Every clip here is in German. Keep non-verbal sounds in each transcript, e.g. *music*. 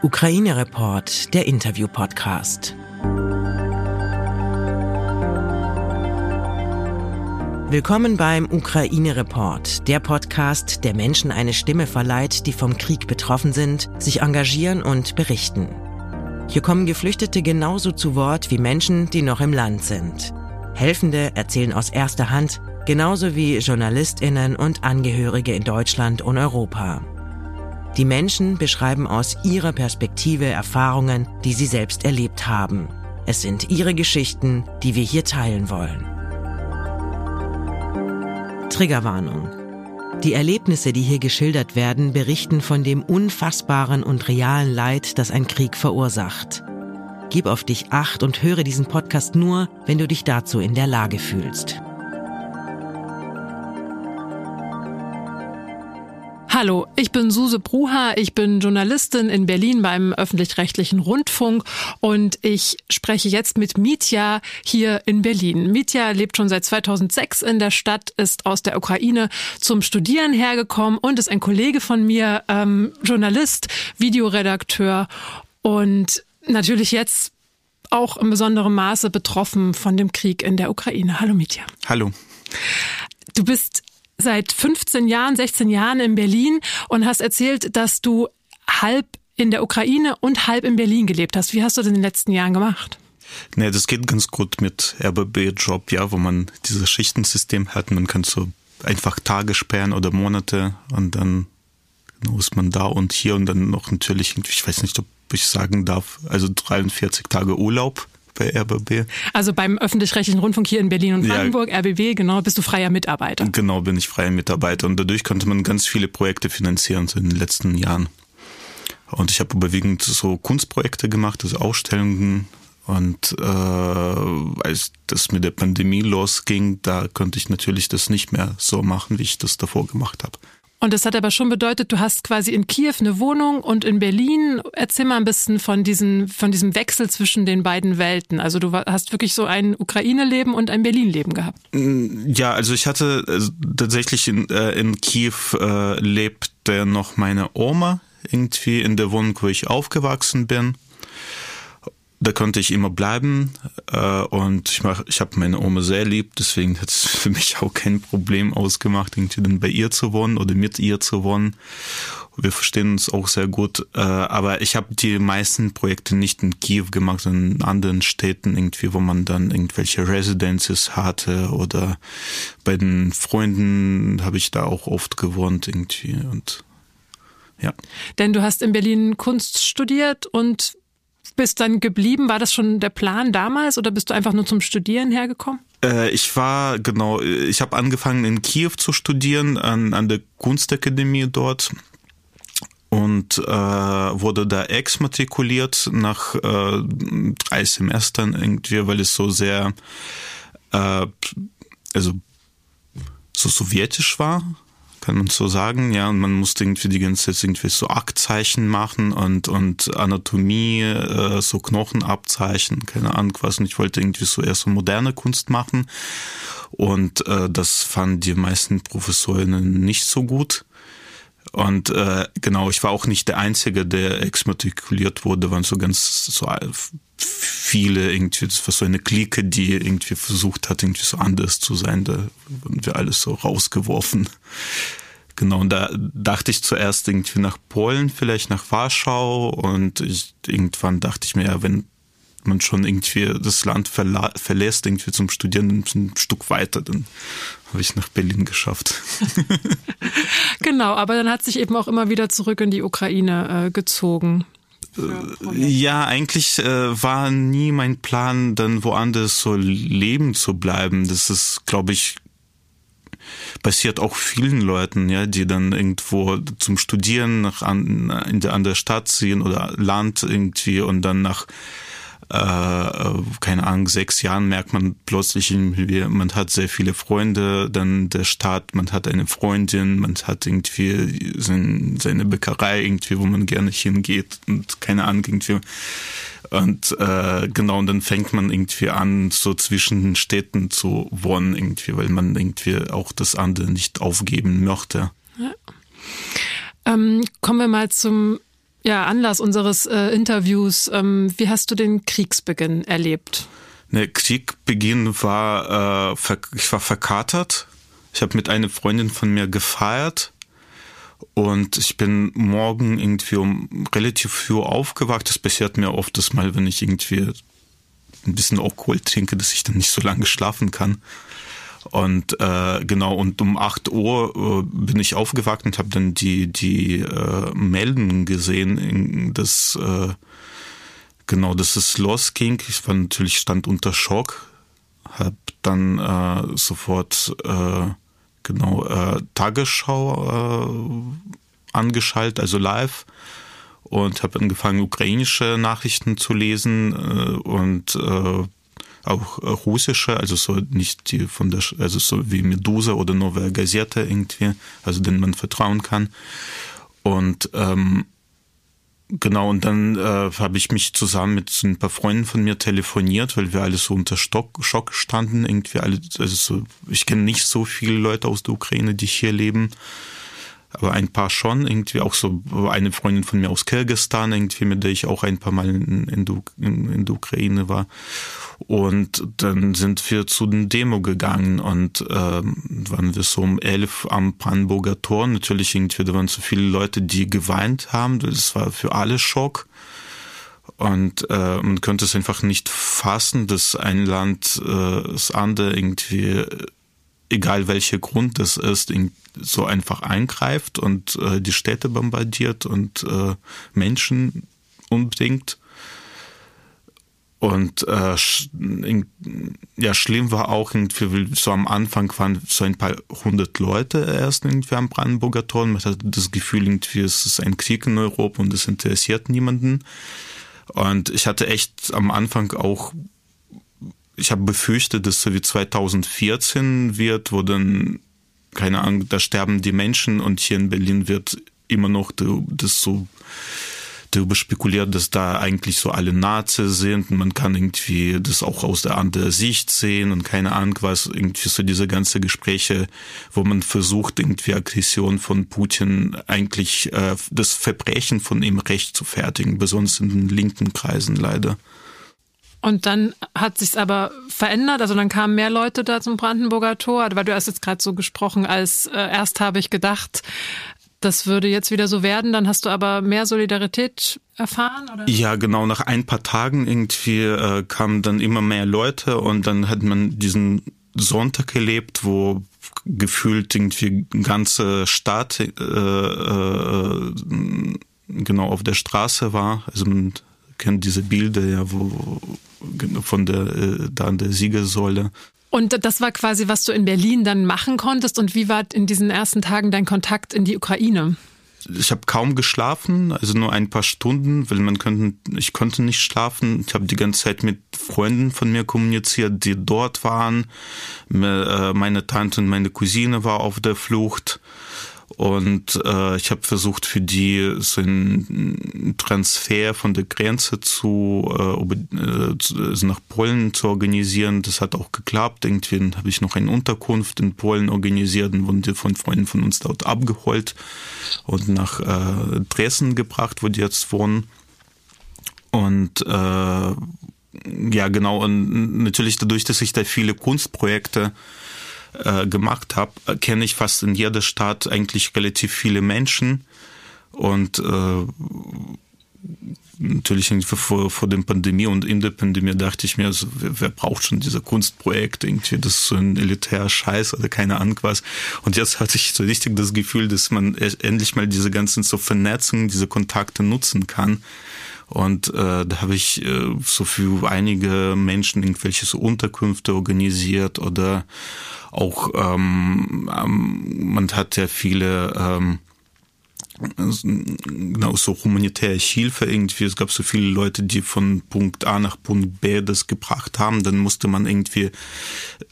Ukraine Report, der Interview-Podcast. Willkommen beim Ukraine Report, der Podcast, der Menschen eine Stimme verleiht, die vom Krieg betroffen sind, sich engagieren und berichten. Hier kommen Geflüchtete genauso zu Wort wie Menschen, die noch im Land sind. Helfende erzählen aus erster Hand, genauso wie Journalistinnen und Angehörige in Deutschland und Europa. Die Menschen beschreiben aus ihrer Perspektive Erfahrungen, die sie selbst erlebt haben. Es sind ihre Geschichten, die wir hier teilen wollen. Triggerwarnung. Die Erlebnisse, die hier geschildert werden, berichten von dem unfassbaren und realen Leid, das ein Krieg verursacht. Gib auf dich acht und höre diesen Podcast nur, wenn du dich dazu in der Lage fühlst. Hallo, ich bin Suse Bruha, ich bin Journalistin in Berlin beim öffentlich-rechtlichen Rundfunk und ich spreche jetzt mit Mitya hier in Berlin. Mitya lebt schon seit 2006 in der Stadt, ist aus der Ukraine zum Studieren hergekommen und ist ein Kollege von mir, ähm, Journalist, Videoredakteur und natürlich jetzt auch in besonderem Maße betroffen von dem Krieg in der Ukraine. Hallo Mitya. Hallo. Du bist seit 15 Jahren, 16 Jahren in Berlin und hast erzählt, dass du halb in der Ukraine und halb in Berlin gelebt hast. Wie hast du das in den letzten Jahren gemacht? Nee, das geht ganz gut mit RBB-Job, ja, wo man dieses Schichtensystem hat. Man kann so einfach Tage sperren oder Monate und dann ist man da und hier und dann noch natürlich, ich weiß nicht, ob ich sagen darf, also 43 Tage Urlaub bei RBB. Also beim öffentlich-rechtlichen Rundfunk hier in Berlin und Brandenburg, ja, RBB, genau, bist du freier Mitarbeiter. Genau, bin ich freier Mitarbeiter und dadurch konnte man ganz viele Projekte finanzieren so in den letzten Jahren. Und ich habe überwiegend so Kunstprojekte gemacht, also Ausstellungen. Und äh, als das mit der Pandemie losging, da konnte ich natürlich das nicht mehr so machen, wie ich das davor gemacht habe. Und das hat aber schon bedeutet, du hast quasi in Kiew eine Wohnung und in Berlin. Erzähl mal ein bisschen von, diesen, von diesem Wechsel zwischen den beiden Welten. Also du hast wirklich so ein Ukraine-Leben und ein Berlin-Leben gehabt. Mm, ja, also ich hatte also tatsächlich in, äh, in Kiew äh, lebte noch meine Oma irgendwie in der Wohnung, wo ich aufgewachsen bin da konnte ich immer bleiben äh, und ich mach, ich habe meine Oma sehr lieb, deswegen hat es *laughs* für mich auch kein Problem ausgemacht, irgendwie dann bei ihr zu wohnen oder mit ihr zu wohnen. Wir verstehen uns auch sehr gut, äh, aber ich habe die meisten Projekte nicht in Kiew gemacht, sondern in anderen Städten irgendwie, wo man dann irgendwelche Residences hatte oder bei den Freunden habe ich da auch oft gewohnt irgendwie und ja. Denn du hast in Berlin Kunst studiert und bist dann geblieben? War das schon der Plan damals oder bist du einfach nur zum Studieren hergekommen? Äh, ich war, genau, ich habe angefangen in Kiew zu studieren, an, an der Kunstakademie dort und äh, wurde da exmatrikuliert nach äh, drei Semestern irgendwie, weil es so sehr, äh, also so sowjetisch war kann man so sagen. Ja, und man musste irgendwie die ganze Zeit irgendwie so Aktzeichen machen und, und Anatomie, äh, so Knochenabzeichen, keine Ahnung was. Und ich wollte irgendwie so eher so moderne Kunst machen. Und äh, das fanden die meisten Professorinnen nicht so gut. Und äh, genau, ich war auch nicht der Einzige, der exmatrikuliert wurde, waren so ganz so viele irgendwie, das war so eine Clique, die irgendwie versucht hat, irgendwie so anders zu sein. Da wurden wir alles so rausgeworfen. Genau, und da dachte ich zuerst irgendwie nach Polen, vielleicht nach Warschau und ich, irgendwann dachte ich mir, ja, wenn man schon irgendwie das Land verlässt, irgendwie zum Studieren ein Stück weiter, dann habe ich nach Berlin geschafft. *laughs* genau, aber dann hat sich eben auch immer wieder zurück in die Ukraine äh, gezogen. Ja, eigentlich äh, war nie mein Plan, dann woanders so leben zu bleiben. Das ist, glaube ich, passiert auch vielen Leuten, ja, die dann irgendwo zum Studieren nach an, in der, an der Stadt ziehen oder Land irgendwie und dann nach äh, keine Ahnung, sechs Jahren merkt man plötzlich, man hat sehr viele Freunde, dann der Staat, man hat eine Freundin, man hat irgendwie sein, seine Bäckerei irgendwie, wo man gerne hingeht und keine Ahnung, irgendwie. Und äh, genau, und dann fängt man irgendwie an, so zwischen den Städten zu wohnen, irgendwie, weil man irgendwie auch das andere nicht aufgeben möchte. Ja. Ähm, kommen wir mal zum ja Anlass unseres äh, Interviews. Ähm, wie hast du den Kriegsbeginn erlebt? Der Kriegbeginn war, äh, ich war verkatert. Ich habe mit einer Freundin von mir gefeiert und ich bin morgen irgendwie um relativ früh aufgewacht. Das passiert mir oft das mal, wenn ich irgendwie ein bisschen Alkohol trinke, dass ich dann nicht so lange schlafen kann. Und äh, genau, und um 8 Uhr äh, bin ich aufgewacht und habe dann die, die äh, Melden gesehen, dass äh, genau, dass es losging. Ich war natürlich stand unter Schock, habe dann äh, sofort äh, genau äh, Tagesschau äh, angeschaltet, also live und habe angefangen ukrainische Nachrichten zu lesen äh, und äh, auch russische, also so nicht die von der, also so wie Medusa oder Novaya Gazeta irgendwie, also denen man vertrauen kann. Und ähm, Genau, und dann äh, habe ich mich zusammen mit ein paar Freunden von mir telefoniert, weil wir alle so unter Stock, Schock standen. Irgendwie alle, also so, ich kenne nicht so viele Leute aus der Ukraine, die hier leben aber ein paar schon, irgendwie auch so eine Freundin von mir aus Kirgistan, irgendwie, mit der ich auch ein paar Mal in, in, in, in der Ukraine war. Und dann sind wir zu den Demo gegangen und ähm, waren wir so um elf am Brandenburger Tor. Natürlich irgendwie, da waren so viele Leute, die geweint haben. Das war für alle Schock. Und äh, man könnte es einfach nicht fassen, dass ein Land äh, das andere irgendwie, egal welcher Grund das ist, so einfach eingreift und äh, die Städte bombardiert und äh, Menschen umbringt. Und äh, ja, schlimm war auch irgendwie, so am Anfang waren so ein paar hundert Leute erst irgendwie am Brandenburger Tor. Man hatte das Gefühl, irgendwie es ist ein Krieg in Europa und es interessiert niemanden. Und ich hatte echt am Anfang auch, ich habe befürchtet, dass so wie 2014 wird, wo dann keine Ahnung, da sterben die Menschen und hier in Berlin wird immer noch das so darüber spekuliert, dass da eigentlich so alle Nazis sind und man kann irgendwie das auch aus der anderen Sicht sehen und keine Ahnung was, irgendwie so diese ganze Gespräche, wo man versucht, irgendwie Aggression von Putin eigentlich äh, das Verbrechen von ihm recht zu fertigen, besonders in den linken Kreisen leider. Und dann hat sich's aber verändert, also dann kamen mehr Leute da zum Brandenburger Tor, weil du hast jetzt gerade so gesprochen, als äh, erst habe ich gedacht, das würde jetzt wieder so werden, dann hast du aber mehr Solidarität erfahren? Oder? Ja, genau. Nach ein paar Tagen irgendwie äh, kamen dann immer mehr Leute und dann hat man diesen Sonntag erlebt, wo gefühlt irgendwie ganze Stadt äh, äh, genau auf der Straße war. Also man kennt diese Bilder ja, wo von der äh, da an der Siegersäule. Und das war quasi, was du in Berlin dann machen konntest. Und wie war in diesen ersten Tagen dein Kontakt in die Ukraine? Ich habe kaum geschlafen, also nur ein paar Stunden, weil man könnte, ich konnte nicht schlafen. Ich habe die ganze Zeit mit Freunden von mir kommuniziert, die dort waren. Äh, meine Tante und meine Cousine war auf der Flucht. Und äh, ich habe versucht, für die so einen Transfer von der Grenze zu, äh, äh, nach Polen zu organisieren. Das hat auch geklappt. Irgendwie habe ich noch eine Unterkunft in Polen organisiert und wurden die von Freunden von uns dort abgeholt und nach äh, Dresden gebracht, wo die jetzt wohnen. Und äh, ja, genau. Und natürlich dadurch, dass ich da viele Kunstprojekte äh, gemacht habe, kenne ich fast in jeder Stadt eigentlich relativ viele Menschen und äh, natürlich vor, vor der Pandemie und in der Pandemie dachte ich mir, also, wer, wer braucht schon diese Kunstprojekte irgendwie, das ist so ein elitärer Scheiß oder keine Ahnung was. Und jetzt hatte ich so richtig das Gefühl, dass man e-, endlich mal diese ganzen so Vernetzungen, diese Kontakte nutzen kann. Und äh, da habe ich äh, so für einige Menschen irgendwelche so Unterkünfte organisiert oder auch ähm, ähm, man hat ja viele ähm, genau so humanitäre Hilfe irgendwie. Es gab so viele Leute, die von Punkt A nach Punkt B das gebracht haben. Dann musste man irgendwie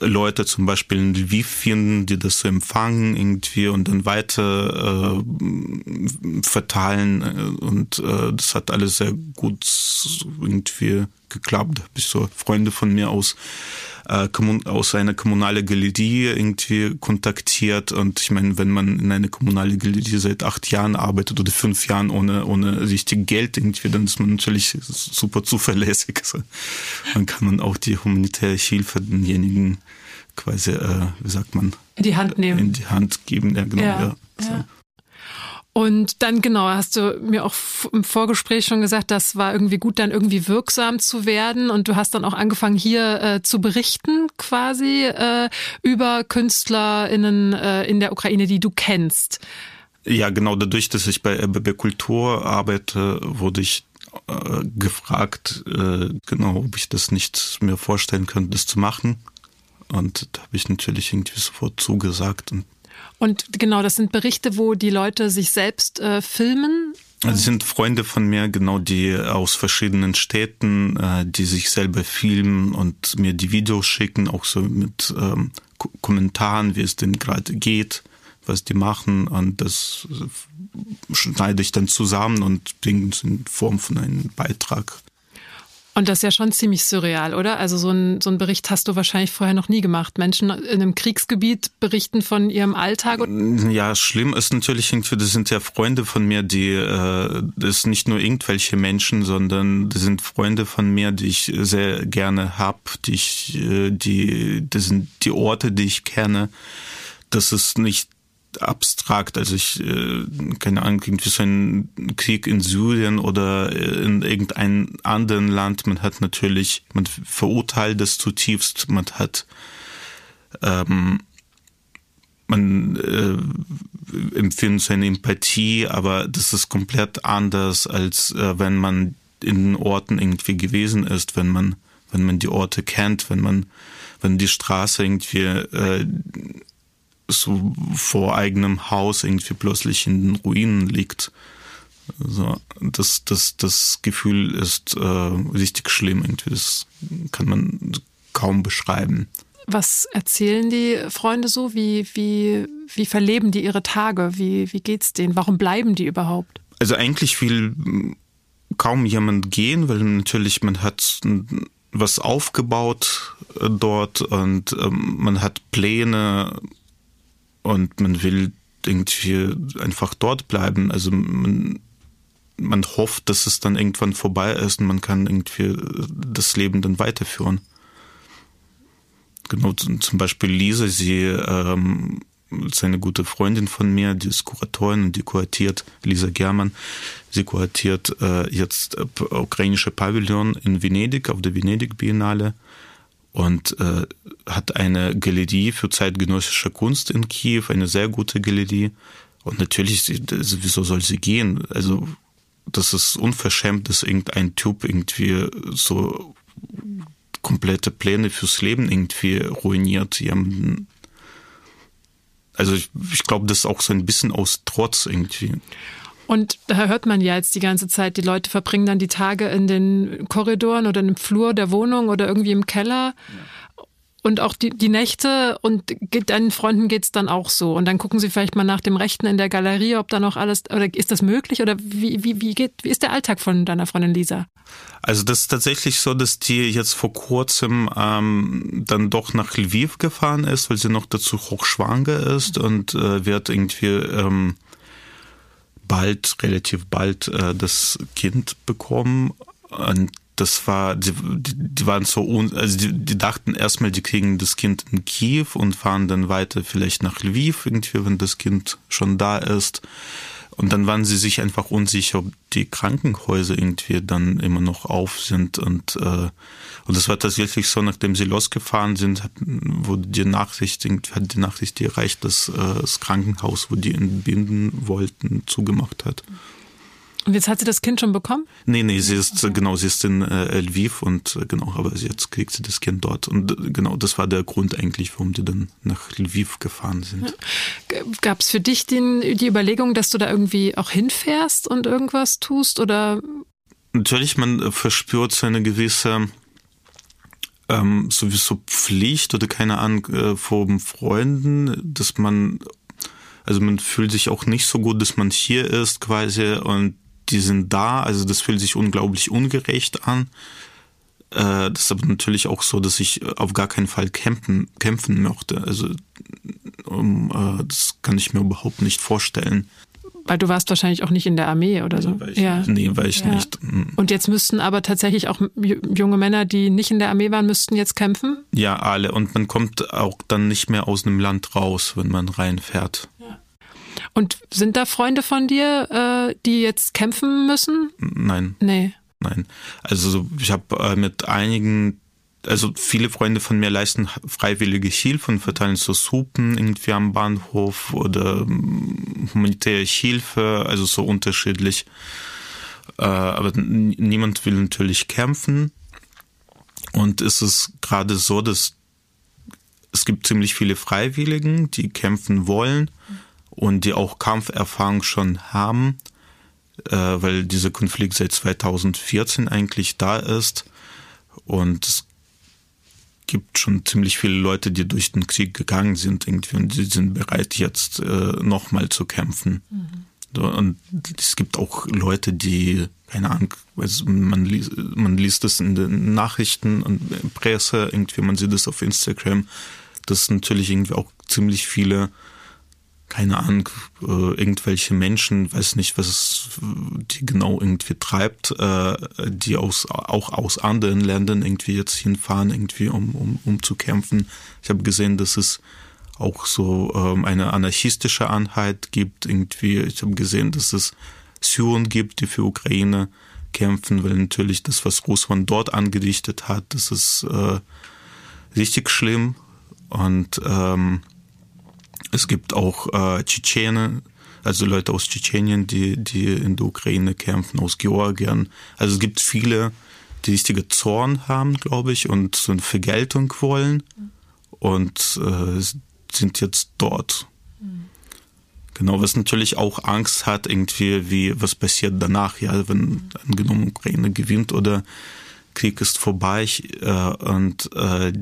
Leute zum Beispiel in Lviv finden, die das so empfangen irgendwie und dann weiter äh, verteilen. Und äh, das hat alles sehr gut irgendwie geklappt. Da habe ich so Freunde von mir aus äh, aus einer kommunalen Galerie irgendwie kontaktiert. Und ich meine, wenn man in einer kommunalen Galerie seit acht Jahren arbeitet oder fünf Jahren ohne, ohne richtig Geld irgendwie, dann ist man natürlich super zuverlässig. Also man kann dann auch die humanitäre Hilfe denjenigen quasi, äh, wie sagt man? In die Hand nehmen. In die Hand geben, ja genau. Ja, ja. ja. Und dann genau, hast du mir auch im Vorgespräch schon gesagt, das war irgendwie gut, dann irgendwie wirksam zu werden. Und du hast dann auch angefangen, hier äh, zu berichten, quasi äh, über KünstlerInnen äh, in der Ukraine, die du kennst. Ja, genau, dadurch, dass ich bei RBB Kultur arbeite, wurde ich äh, gefragt, äh, genau, ob ich das nicht mir vorstellen könnte, das zu machen. Und da habe ich natürlich irgendwie sofort zugesagt und und genau, das sind Berichte, wo die Leute sich selbst äh, filmen. Das sind Freunde von mir, genau, die aus verschiedenen Städten, äh, die sich selber filmen und mir die Videos schicken, auch so mit ähm, Kommentaren, wie es denn gerade geht, was die machen. Und das äh, schneide ich dann zusammen und bringe es in Form von einem Beitrag und das ist ja schon ziemlich surreal, oder? Also so ein, so ein Bericht hast du wahrscheinlich vorher noch nie gemacht. Menschen in einem Kriegsgebiet berichten von ihrem Alltag. Ja, schlimm ist natürlich irgendwie, das sind ja Freunde von mir, die, äh, das sind nicht nur irgendwelche Menschen, sondern das sind Freunde von mir, die ich sehr gerne hab, die ich, äh, die, das sind die Orte, die ich kenne. Das ist nicht abstrakt. Also ich, äh, keine Ahnung, irgendwie so ein Krieg in Syrien oder in irgendeinem anderen Land. Man hat natürlich, man verurteilt das zutiefst. Man hat, ähm, man äh, empfindet seine Empathie, aber das ist komplett anders, als äh, wenn man in den Orten irgendwie gewesen ist, wenn man, wenn man die Orte kennt, wenn man, wenn die Straße irgendwie äh, so vor eigenem Haus irgendwie plötzlich in den Ruinen liegt. Also das, das, das Gefühl ist äh, richtig schlimm irgendwie. Das kann man kaum beschreiben. Was erzählen die Freunde so? Wie, wie, wie verleben die ihre Tage? Wie, wie geht's denen? Warum bleiben die überhaupt? Also eigentlich will kaum jemand gehen, weil natürlich man hat was aufgebaut äh, dort und ähm, man hat Pläne, und man will irgendwie einfach dort bleiben. Also man, man hofft, dass es dann irgendwann vorbei ist und man kann irgendwie das Leben dann weiterführen. Genau, zum Beispiel Lisa, sie ähm, ist eine gute Freundin von mir, die ist Kuratorin und die kuratiert, Lisa Germann, sie kuratiert äh, jetzt äh, ukrainische Pavillon in Venedig, auf der Venedig Biennale und äh, hat eine Galerie für zeitgenössische Kunst in Kiew, eine sehr gute Galerie. Und natürlich, wieso soll sie gehen? Also, das ist unverschämt, dass irgendein Typ irgendwie so komplette Pläne fürs Leben irgendwie ruiniert. Also ich, ich glaube, das ist auch so ein bisschen aus Trotz irgendwie. Und da hört man ja jetzt die ganze Zeit, die Leute verbringen dann die Tage in den Korridoren oder im Flur der Wohnung oder irgendwie im Keller. Ja. Und auch die, die Nächte und deinen Freunden geht's dann auch so. Und dann gucken sie vielleicht mal nach dem Rechten in der Galerie, ob da noch alles, oder ist das möglich? Oder wie, wie, wie geht, wie ist der Alltag von deiner Freundin Lisa? Also das ist tatsächlich so, dass die jetzt vor kurzem ähm, dann doch nach Lviv gefahren ist, weil sie noch dazu hochschwanger ist und äh, wird irgendwie ähm, bald, relativ bald äh, das Kind bekommen. Und das war, die, die waren so, un, also die, die dachten erstmal, die kriegen das Kind in Kiew und fahren dann weiter vielleicht nach Lviv irgendwie, wenn das Kind schon da ist. Und dann waren sie sich einfach unsicher, ob die Krankenhäuser irgendwie dann immer noch auf sind. Und, äh, und das war tatsächlich so, nachdem sie losgefahren sind, hat, wurde die Nachricht, hat die Nachricht erreicht, dass äh, das Krankenhaus, wo die entbinden wollten, zugemacht hat. Und jetzt hat sie das Kind schon bekommen? Nee, nee, sie ist, okay. genau, sie ist in äh, Lviv und äh, genau, aber jetzt kriegt sie das Kind dort. Und äh, genau, das war der Grund eigentlich, warum die dann nach Lviv gefahren sind. Ja. Gab es für dich den, die Überlegung, dass du da irgendwie auch hinfährst und irgendwas tust oder? Natürlich, man verspürt so eine gewisse ähm, sowieso Pflicht oder keine Ahnung äh, vor Freunden, dass man also man fühlt sich auch nicht so gut, dass man hier ist quasi und die sind da, also das fühlt sich unglaublich ungerecht an. äh, das ist aber natürlich auch so, dass ich auf gar keinen Fall campen, kämpfen möchte. Also um, äh, das kann ich mir überhaupt nicht vorstellen. Weil du warst wahrscheinlich auch nicht in der Armee oder so. Nee, war ich, ja. nee, war ich ja. nicht. Hm. Und jetzt müssten aber tatsächlich auch junge Männer, die nicht in der Armee waren, müssten jetzt kämpfen? Ja, alle. Und man kommt auch dann nicht mehr aus einem Land raus, wenn man reinfährt. Ja. Und sind da Freunde von dir, äh, die jetzt kämpfen müssen? Nein. Nee. Nein. Also ich habe äh, mit einigen also viele Freunde von mir leisten freiwillige Hilfe und verteilen so Suppen irgendwie am Bahnhof oder ähm, humanitäre Hilfe, also so unterschiedlich. Äh, aber niemand will natürlich kämpfen. Und es ist gerade so, dass es gibt ziemlich viele Freiwilligen, die kämpfen wollen und die auch Kampferfahrung schon haben, äh, weil dieser Konflikt seit 2014 eigentlich da ist. Und es gibt schon ziemlich viele Leute, die durch den Krieg gegangen sind irgendwie und die sind bereit jetzt äh, nochmal zu kämpfen. Mhm. Und es gibt auch Leute, die, keine Ahnung, also man, liest, man liest das in den Nachrichten und Presse, irgendwie, man sieht das auf Instagram, dass natürlich irgendwie auch ziemlich viele keine Ahnung, äh, irgendwelche Menschen, weiß nicht, was es die genau irgendwie treibt, äh, die aus, auch aus anderen Ländern irgendwie jetzt hinfahren, irgendwie um, um, um zu kämpfen. Ich habe gesehen, dass es auch so ähm, eine anarchistische Einheit gibt, irgendwie. Ich habe gesehen, dass es Syren gibt, die für Ukraine kämpfen, weil natürlich das, was Russland dort angerichtet hat, das ist äh, richtig schlimm und ähm, es gibt auch äh, Tschetschene, also Leute aus Tschetschenien, die, die in der Ukraine kämpfen, aus Georgien. Also es gibt viele, die richtige Zorn haben, glaube ich, und so eine Vergeltung wollen und äh, sind jetzt dort. Genau, was natürlich auch Angst hat, irgendwie, wie, was passiert danach, ja, wenn angenommen Ukraine gewinnt oder Krieg ist vorbei äh, und äh,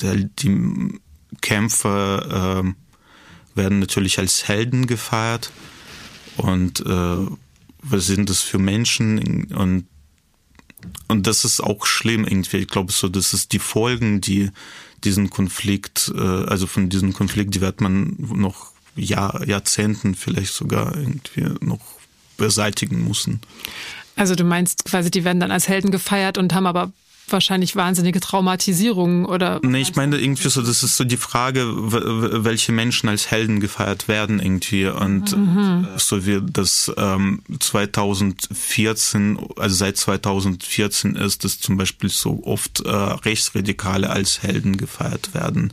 der, die Kämpfer äh, werden natürlich als Helden gefeiert. Und äh, was sind das für Menschen? Und, und das ist auch schlimm irgendwie. Ich glaube so, das ist die Folgen, die diesen Konflikt, äh, also von diesem Konflikt, die wird man noch Jahr, Jahrzehnten vielleicht sogar irgendwie noch beseitigen müssen. Also du meinst quasi, die werden dann als Helden gefeiert und haben aber wahrscheinlich wahnsinnige Traumatisierungen oder. Nee, ich meine irgendwie so, das ist so die Frage, welche Menschen als Helden gefeiert werden irgendwie und mhm. so wie das ähm, 2014, also seit 2014 ist es zum Beispiel so oft äh, Rechtsradikale als Helden gefeiert werden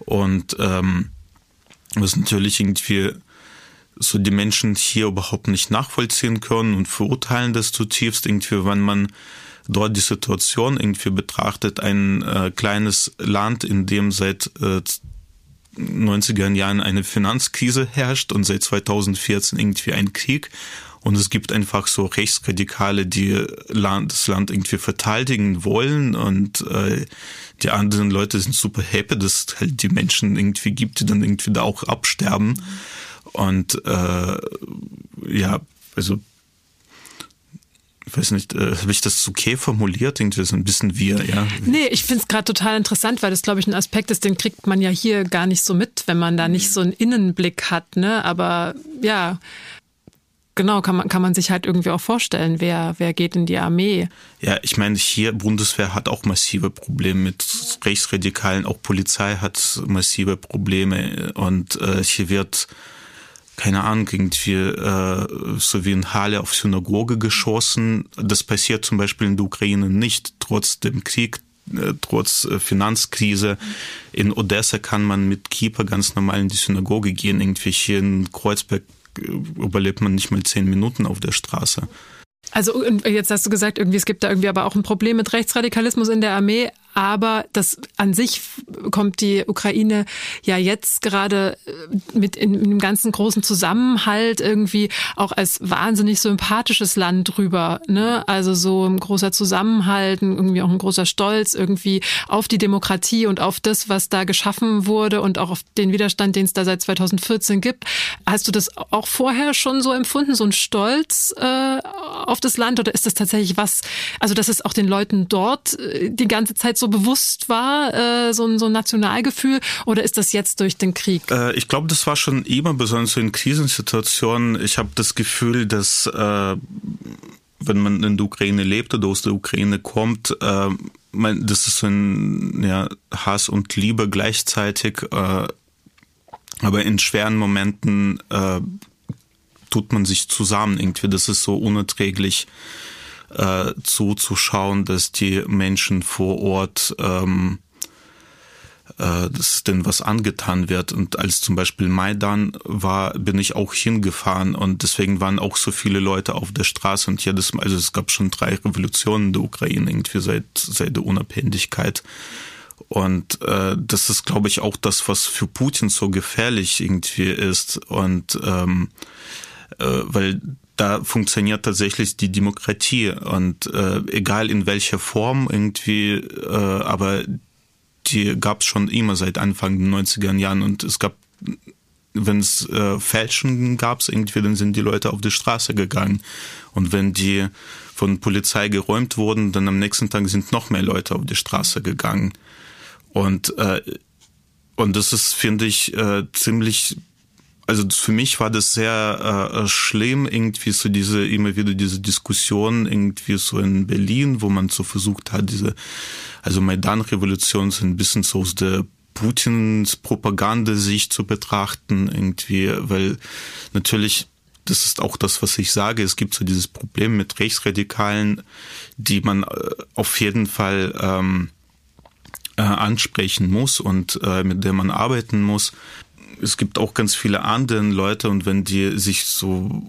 und ähm, was natürlich irgendwie so die Menschen hier überhaupt nicht nachvollziehen können und verurteilen das zutiefst irgendwie, wenn man dort die Situation irgendwie betrachtet, ein äh, kleines Land, in dem seit äh, 90er Jahren eine Finanzkrise herrscht und seit 2014 irgendwie ein Krieg. Und es gibt einfach so Rechtsradikale, die Land, das Land irgendwie verteidigen wollen und äh, die anderen Leute sind super happy, dass es halt die Menschen irgendwie gibt, die dann irgendwie da auch absterben. Und äh, ja, also weiß nicht, äh, habe ich das okay formuliert? Irgendwie so ein bisschen wir, ja? Nee, ich finde es gerade total interessant, weil das, glaube ich, ein Aspekt ist, den kriegt man ja hier gar nicht so mit, wenn man da nicht so einen Innenblick hat, ne? Aber ja, genau, kann man, kann man sich halt irgendwie auch vorstellen, wer, wer geht in die Armee. Ja, ich meine, hier Bundeswehr hat auch massive Probleme mit Rechtsradikalen, auch Polizei hat massive Probleme und äh, hier wird keine Ahnung, irgendwie äh, so wie in Halle auf Synagoge geschossen. Das passiert zum Beispiel in der Ukraine nicht, trotz dem Krieg, äh, trotz äh, Finanzkrise. In Odessa kann man mit Kieper ganz normal in die Synagoge gehen. Irgendwie hier in Kreuzberg äh, überlebt man nicht mal zehn Minuten auf der Straße. Also jetzt hast du gesagt, irgendwie es gibt da irgendwie aber auch ein Problem mit Rechtsradikalismus in der Armee, Aber das an sich kommt die Ukraine ja jetzt gerade äh, mit in, in einem ganzen großen Zusammenhalt irgendwie auch als wahnsinnig sympathisches Land drüber. Ne? Also so ein großer Zusammenhalt, irgendwie auch ein großer Stolz irgendwie auf die Demokratie und auf das, was da geschaffen wurde und auch auf den Widerstand, den es da seit 2014 gibt. Hast du das auch vorher schon so empfunden, so ein Stolz äh, auf das Land? Oder ist das tatsächlich was, also dass es auch den Leuten dort äh, die ganze Zeit so so bewusst war, äh, so, ein, so ein Nationalgefühl? Oder ist das jetzt durch den Krieg? Äh, ich glaube, das war schon immer, besonders in Krisensituationen. Ich habe das Gefühl, dass äh, wenn man in der Ukraine lebt oder aus der Ukraine kommt, äh, man, das ist so ein ja, Hass und Liebe gleichzeitig. Äh, aber in schweren Momenten äh, tut man sich zusammen irgendwie. Das ist so unerträglich äh, zuzuschauen, dass die Menschen vor Ort ähm, äh, dass denn was angetan wird. Und als zum Beispiel Maidan war, bin ich auch hingefahren und deswegen waren auch so viele Leute auf der Straße und jedes Mal, also es gab schon drei Revolutionen in der Ukraine irgendwie seit, seit der Unabhängigkeit. Und äh, das ist, glaube ich, auch das, was für Putin so gefährlich irgendwie ist. Und ähm, äh, weil da funktioniert tatsächlich die Demokratie und äh, egal in welcher Form irgendwie, äh, aber die gab es schon immer seit Anfang der 90er Jahren und es gab, wenn es äh, Fälschungen gab, irgendwie, dann sind die Leute auf die Straße gegangen und wenn die von Polizei geräumt wurden, dann am nächsten Tag sind noch mehr Leute auf die Straße gegangen und äh, und das ist, finde ich, äh, ziemlich also für mich war das sehr äh, schlimm, irgendwie so diese, immer wieder diese Diskussion irgendwie so in Berlin, wo man so versucht hat, diese, also Maidan-Revolution so ein bisschen so aus der Putins Propaganda sich zu betrachten, irgendwie, weil natürlich das ist auch das, was ich sage. Es gibt so dieses Problem mit Rechtsradikalen, die man äh, auf jeden Fall ähm, äh, ansprechen muss und äh, mit der man arbeiten muss es gibt auch ganz viele andere Leute und wenn die sich so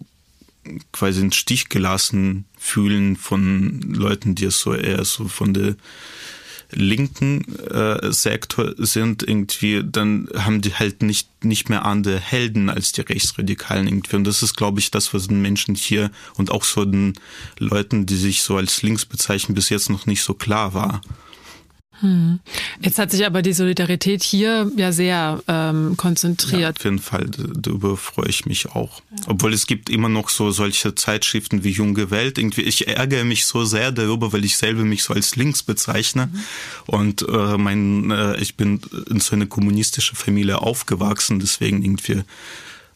quasi in Stich gelassen fühlen von Leuten, die so eher so von der linken äh, Sektor sind irgendwie, dann haben die halt nicht nicht mehr andere Helden als die Rechtsradikalen irgendwie. Und das ist, glaube ich, das, was den Menschen hier und auch so den Leuten, die sich so als links bezeichnen, bis jetzt noch nicht so klar war. Hm. Jetzt hat sich aber die Solidarität hier ja sehr ähm, konzentriert. Ja, auf jeden Fall, darüber freue ich mich auch. Obwohl es gibt immer noch so solche Zeitschriften wie Junge Welt. Irgendwie, ich ärgere mich so sehr darüber, weil ich selber mich so als links bezeichne. Und äh, mein, äh, ich bin in so einer kommunistischen Familie aufgewachsen, deswegen irgendwie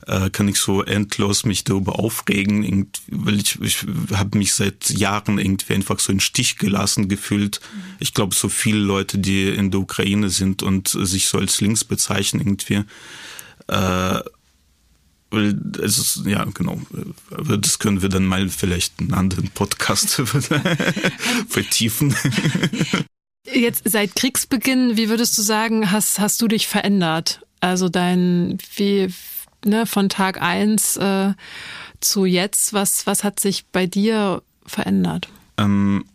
äh, kann ich so endlos mich darüber aufregen, weil ich, ich habe mich seit Jahren irgendwie einfach so in Stich gelassen gefühlt. Mhm. Ich glaube, so viele Leute, die in der Ukraine sind und sich so als links bezeichnen irgendwie, äh, es ist, ja, genau. Das können wir dann mal vielleicht einen anderen Podcast *laughs* vertiefen. *laughs* Jetzt seit Kriegsbeginn, wie würdest du sagen, hast, hast du dich verändert? Also dein, wie, ne, von Tag eins äh, zu jetzt, was, was hat sich bei dir verändert? Ähm,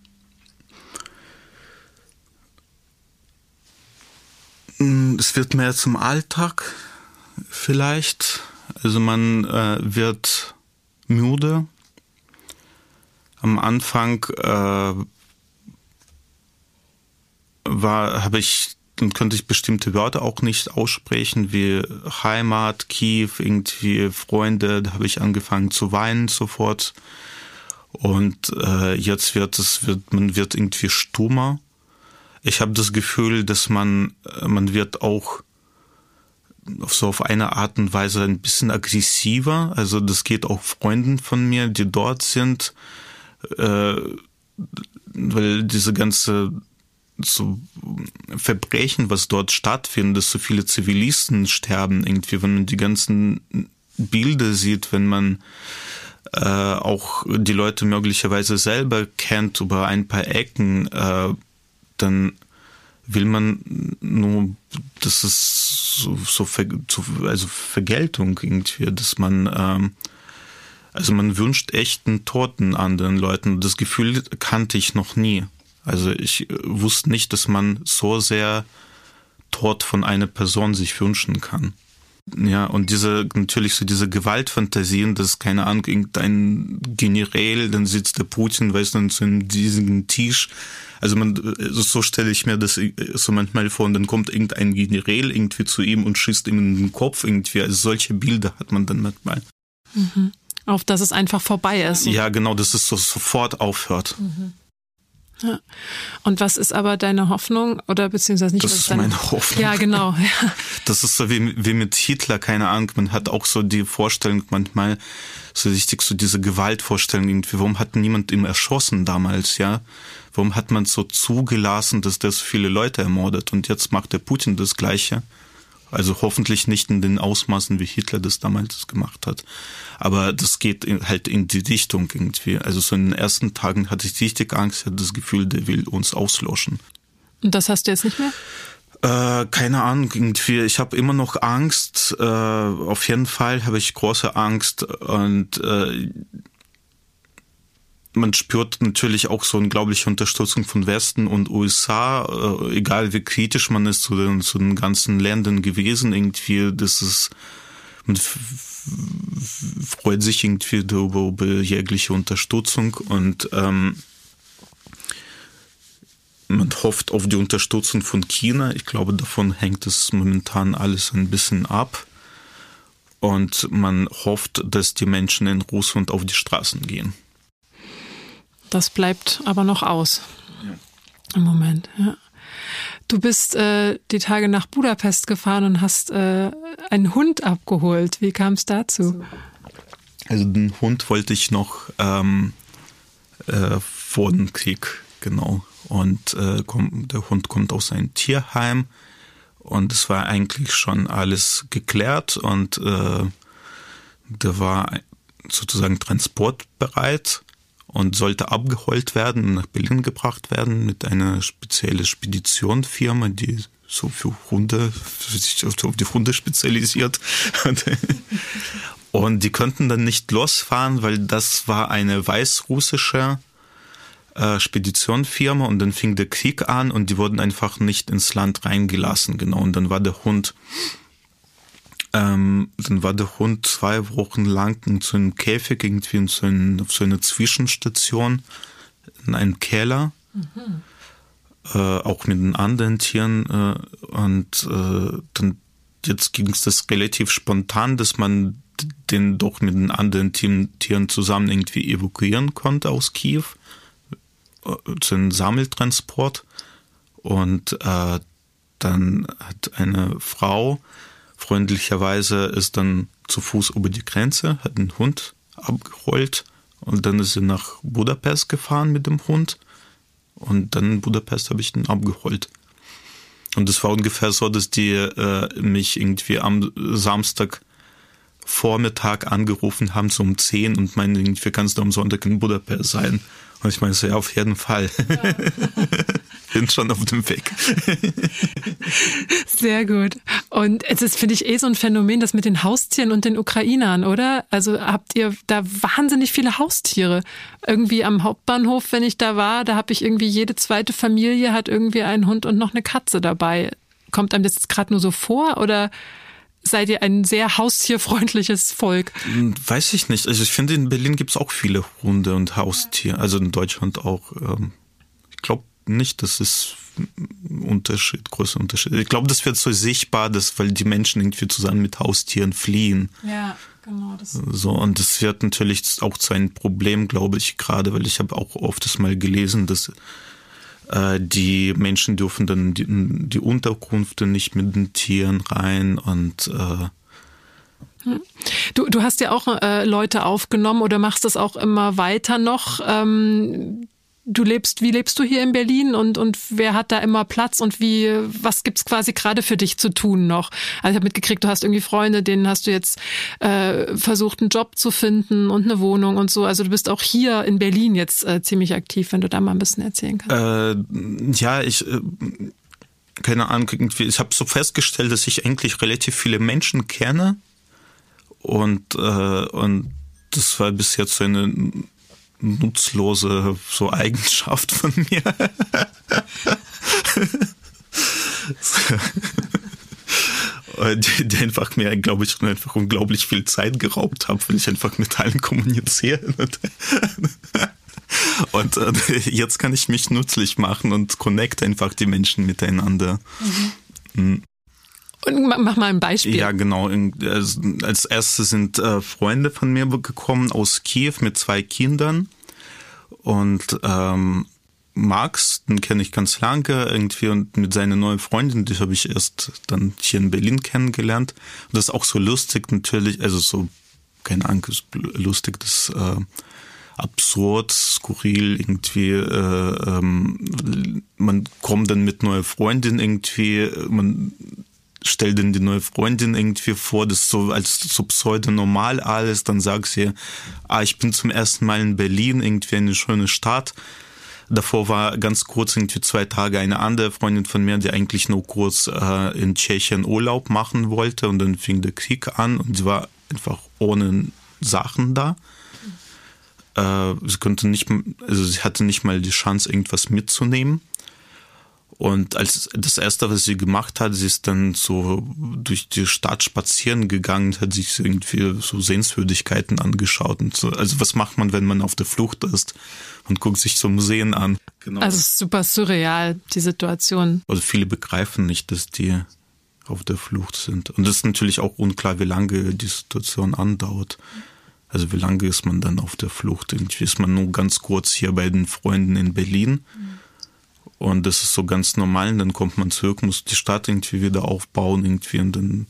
mm, es wird mehr zum Alltag vielleicht. Also man äh, wird müde. Am Anfang äh, habe ich dann könnte ich bestimmte Wörter auch nicht aussprechen, wie Heimat, Kiew, irgendwie Freunde. Da habe ich angefangen zu weinen sofort. Und äh, jetzt wird es, wird, man wird irgendwie stummer. Ich habe das Gefühl, dass man, äh, man wird auch so auf eine Art und Weise ein bisschen aggressiver. Also das geht auch Freunden von mir, die dort sind, äh, weil diese ganze so Verbrechen, was dort stattfindet, dass so viele Zivilisten sterben, irgendwie, wenn man die ganzen Bilder sieht, wenn man äh, auch die Leute möglicherweise selber kennt über ein paar Ecken, äh, dann will man nur, das ist so, so, Ver, so also Vergeltung irgendwie, dass man ähm, also man wünscht echten Toten anderen Leuten. Das Gefühl kannte ich noch nie. Also ich äh, wusste nicht, dass man so sehr Tod von einer Person sich wünschen kann. Ja, und diese, natürlich so diese Gewaltfantasien, dass, keine Ahnung, irgendein Generäl, dann sitzt der Putin, weißt du, zu diesem Tisch. Also man, so stelle ich mir das so manchmal vor, und dann kommt irgendein Generäl irgendwie zu ihm und schießt ihm in den Kopf irgendwie. Also solche Bilder hat man dann manchmal. Mhm. Auf dass es einfach vorbei ist. Ja, genau, dass es so sofort aufhört. Mhm. Ja. Und was ist aber deine Hoffnung oder beziehungsweise nicht? Das ist deine... meine Hoffnung. Ja, genau. Ja. Das ist so wie, wie mit Hitler, keine Ahnung. Man hat auch so die Vorstellung manchmal, so richtig so diese Gewaltvorstellung irgendwie. Warum hat niemand ihn erschossen damals, ja? Warum hat man so zugelassen, dass das viele Leute ermordet? Und jetzt macht der Putin das Gleiche. Also hoffentlich nicht in den Ausmaßen, wie Hitler das damals gemacht hat. Aber das geht halt in die Richtung irgendwie. Also so in den ersten Tagen hatte ich richtig Angst, hatte das Gefühl, der will uns auslöschen. Und das hast du jetzt nicht mehr? Äh, keine Ahnung, irgendwie. Ich habe immer noch Angst. Äh, auf jeden Fall habe ich große Angst und äh, man spürt natürlich auch so unglaubliche Unterstützung von Westen und USA, äh, egal wie kritisch man ist zu den, zu den ganzen Ländern gewesen, irgendwie, das ist, man freut sich irgendwie darüber, über jegliche Unterstützung und ähm, man hofft auf die Unterstützung von China. Ich glaube, davon hängt es momentan alles ein bisschen ab. Und man hofft, dass die Menschen in Russland auf die Straßen gehen. Das bleibt aber noch aus. Ja. Im Moment, ja. Du bist äh, die Tage nach Budapest gefahren und hast äh, einen Hund abgeholt. Wie kam es dazu? Also den Hund wollte ich noch ähm, äh, vor dem Krieg, genau. Und äh, komm, der Hund kommt aus einem Tierheim und es war eigentlich schon alles geklärt und äh, der war sozusagen transportbereit und sollte abgeholt werden, nach Berlin gebracht werden mit einer speziellen Speditionfirma, die so für Hunde, sich auf die Hunde spezialisiert. *laughs* Und die könnten dann nicht losfahren, weil das war eine weißrussische äh, Speditionfirma und dann fing der Krieg an und die wurden einfach nicht ins Land reingelassen, genau. Und dann war der Hund ähm, dann war der Hund zwei Wochen lang in so einem Käfig, irgendwie in so, ein, auf so einer Zwischenstation, in einem Keller. Mhm. Äh, auch mit den anderen Tieren. Äh, und äh, dann jetzt ging es das relativ spontan, dass man den doch mit den anderen Tieren zusammen irgendwie evakuieren konnte aus Kiew äh, zu einem Sammeltransport. Und äh, dann hat eine Frau freundlicherweise ist dann zu Fuß über die Grenze, hat den Hund abgerollt und dann ist sie nach Budapest gefahren mit dem Hund und dann in Budapest habe ich den abgeholt. Und es war ungefähr so, dass die äh, mich irgendwie am Samstag Vormittag angerufen haben, so um 10 und meinen, irgendwie kannst du am Sonntag in Budapest sein. Und ich meine so, ja, auf jeden Fall. Ja. *laughs* Bin schon auf dem Weg. *laughs* Sehr gut. Und es ist, finde ich, eh so ein Phänomen, das mit den Haustieren und den Ukrainern, oder? Also habt ihr da wahnsinnig viele Haustiere. Irgendwie am Hauptbahnhof, wenn ich da war, da habe ich irgendwie jede zweite Familie hat irgendwie einen Hund und noch eine Katze dabei. Kommt einem das jetzt gerade nur so vor oder seid ihr ein sehr haustierfreundliches Volk? Weiß ich nicht. Also ich finde, in Berlin gibt es auch viele Hunde und Haustiere. Also in Deutschland auch. Ähm, nicht, dass es Unterschied, großer Unterschied. Ich glaube, das wird so sichtbar, dass, weil die Menschen irgendwie zusammen mit Haustieren fliehen. Ja, genau. Das so, und das wird natürlich auch zu einem Problem, glaube ich, gerade, weil ich habe auch oft das mal gelesen, dass äh, die Menschen dürfen dann die, die Unterkünfte nicht mit den Tieren rein und äh, hm. Du, du hast ja auch äh, Leute aufgenommen oder machst das auch immer weiter noch. Ähm, du lebst, wie lebst du hier in Berlin und, und wer hat da immer Platz und wie, was gibt's quasi gerade für dich zu tun noch? Also ich habe mitgekriegt, du hast irgendwie Freunde, denen hast du jetzt äh, versucht, einen Job zu finden und eine Wohnung und so. Also du bist auch hier in Berlin jetzt äh, ziemlich aktiv, wenn du da mal ein bisschen erzählen kannst. Äh, ja, ich äh, keine Ahnung, ich habe so festgestellt, dass ich eigentlich relativ viele Menschen kenne und, äh, und das war bis jetzt so eine nutzlose so Eigenschaft von mir. die, die einfach mir, glaube ich, einfach unglaublich viel Zeit geraubt hat, weil ich einfach mit allen kommuniziere. Und äh, jetzt kann ich mich nützlich machen und connect einfach die Menschen miteinander. Mhm. Mach mal ein Beispiel. Ja, genau. Als erstes sind äh, Freunde von mir gekommen aus Kiew mit zwei Kindern. Und ähm, Max, den kenne ich ganz lange irgendwie und mit seiner neuen Freundin, die habe ich erst dann hier in Berlin kennengelernt. Und das ist auch so lustig natürlich, also so, keine Ahnung, lustig, das äh, absurd, skurril irgendwie. Äh, ähm, man kommt dann mit neuer Freundin irgendwie, man stellt dann die neue Freundin irgendwie vor, das ist so als so pseudo-normal alles, dann sagt sie, ah, ich bin zum ersten Mal in Berlin, irgendwie eine schöne Stadt Davor war ganz kurz, irgendwie zwei Tage, eine andere Freundin von mir, die eigentlich nur kurz äh, in Tschechien Urlaub machen wollte und dann fing der Krieg an und sie war einfach ohne Sachen da. Äh, sie konnte nicht, also sie hatte nicht mal die Chance, irgendwas mitzunehmen. Und als das erste, was sie gemacht hat, sie ist dann so durch die Stadt spazieren gegangen, hat sich irgendwie so Sehenswürdigkeiten angeschaut und so. Also was macht man, wenn man auf der Flucht ist und guckt sich so Museen an? Genau. Also super surreal, die Situation. Also viele begreifen nicht, dass die auf der Flucht sind. Und es ist natürlich auch unklar, wie lange die Situation andauert. Also wie lange ist man dann auf der Flucht? Irgendwie ist man nur ganz kurz hier bei den Freunden in Berlin. Mhm und das ist so ganz normal. Und dann kommt man zurück, muss die Stadt irgendwie wieder aufbauen, irgendwie. Und dann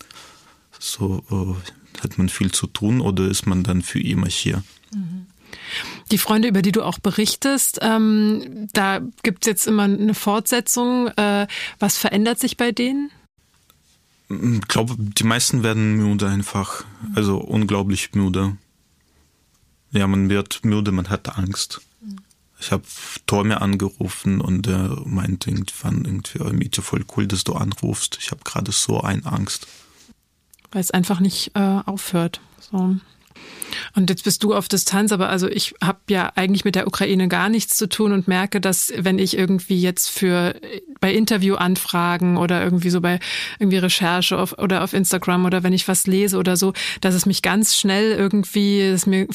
so äh, hat man viel zu tun oder ist man dann für immer hier. Mhm. Die Freunde, über die du auch berichtest, ähm, da gibt es jetzt immer eine Fortsetzung. Äh, was verändert sich bei denen? Ich glaube, die meisten werden müde einfach. Also unglaublich müde. Ja, man wird müde, man hat Angst. Ich habe Torme angerufen und er meinte irgendwann irgendwie, oh, Miete, voll cool, dass du anrufst. Ich habe gerade so eine Angst. Weil es einfach nicht äh, aufhört. So. Und jetzt bist du auf Distanz, aber also ich habe ja eigentlich mit der Ukraine gar nichts zu tun und merke, dass wenn ich irgendwie jetzt für bei Interviewanfragen oder irgendwie so bei irgendwie Recherche auf, oder auf Instagram oder wenn ich was lese oder so, dass es mich ganz schnell irgendwie, es mir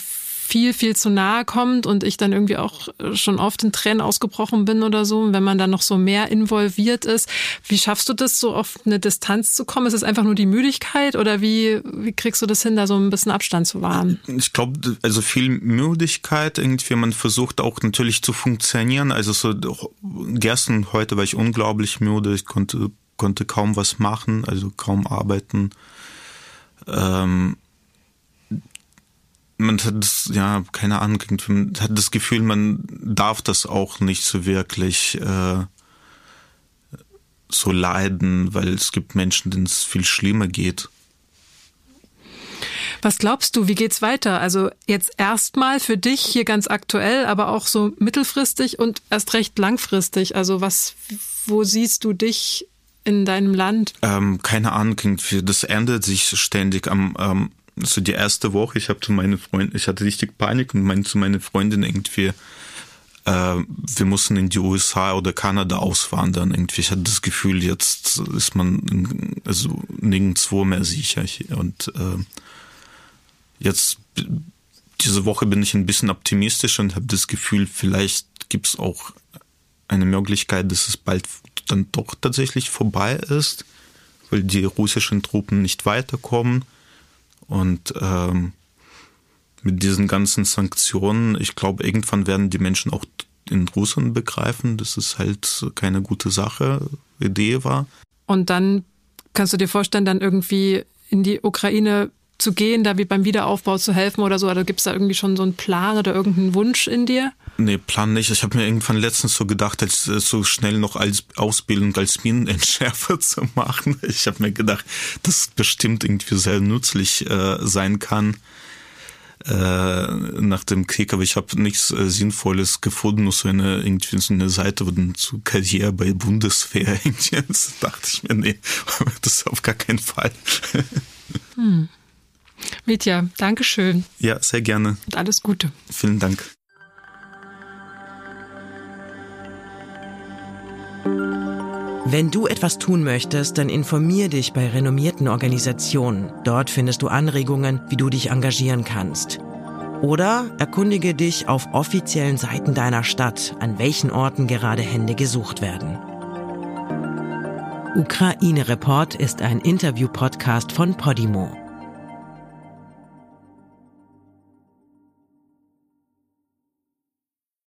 viel, viel zu nahe kommt und ich dann irgendwie auch schon oft in Tränen ausgebrochen bin oder so. wenn man dann noch so mehr involviert ist, wie schaffst du das, so auf eine Distanz zu kommen? Ist es einfach nur die Müdigkeit oder wie, wie kriegst du das hin, da so ein bisschen Abstand zu wahren? Ich glaube, also viel Müdigkeit irgendwie. Man versucht auch natürlich zu funktionieren. Also so gestern, heute war ich unglaublich müde. Ich konnte, konnte kaum was machen, also kaum arbeiten. Ähm, man hat das, ja, keine Ahnung, man hat das Gefühl, man darf das auch nicht so wirklich äh, so leiden, weil es gibt Menschen, denen es viel schlimmer geht. Was glaubst du, wie geht's weiter? Also jetzt erstmal für dich hier ganz aktuell, aber auch so mittelfristig und erst recht langfristig. Also was, wo siehst du dich in deinem Land? Ähm, keine Ahnung, das ändert sich ständig. Am, ähm, so die erste Woche, ich habe zu meinen Freunden, ich hatte richtig Panik und meinte zu meiner Freundin irgendwie, äh, wir mussten in die USA oder Kanada auswandern. Irgendwie, ich hatte das Gefühl, jetzt ist man also nirgendwo mehr sicher. Und äh, jetzt diese Woche bin ich ein bisschen optimistisch und habe das Gefühl, vielleicht gibt es auch eine Möglichkeit, dass es bald dann doch tatsächlich vorbei ist, weil die russischen Truppen nicht weiterkommen. Und ähm, mit diesen ganzen Sanktionen, ich glaube, irgendwann werden die Menschen auch in Russland begreifen, dass es halt keine gute Sache, Idee war. Und dann kannst du dir vorstellen, dann irgendwie in die Ukraine zu gehen, da wie beim Wiederaufbau zu helfen oder so? Oder gibt es da irgendwie schon so einen Plan oder irgendeinen Wunsch in dir? Nee, Plan nicht. Ich habe mir irgendwann letztens so gedacht, als äh, so schnell noch als Ausbildung als Minenentschärfer *laughs* zu machen. Ich habe mir gedacht, das bestimmt irgendwie sehr nützlich äh, sein kann äh, nach dem Krieg, aber ich habe nichts äh, Sinnvolles gefunden, nur so eine irgendwie so eine Seite zu Karriere bei Bundeswehr *laughs* irgendwie. Das dachte ich mir, nee, *laughs* das ist auf gar keinen Fall. Hm. Mitya, danke schön. Ja, sehr gerne. Und alles Gute. Vielen Dank. Wenn du etwas tun möchtest, dann informier dich bei renommierten Organisationen. Dort findest du Anregungen, wie du dich engagieren kannst. Oder erkundige dich auf offiziellen Seiten deiner Stadt, an welchen Orten gerade Hände gesucht werden. Ukraine Report ist ein Interview-Podcast von Podimo.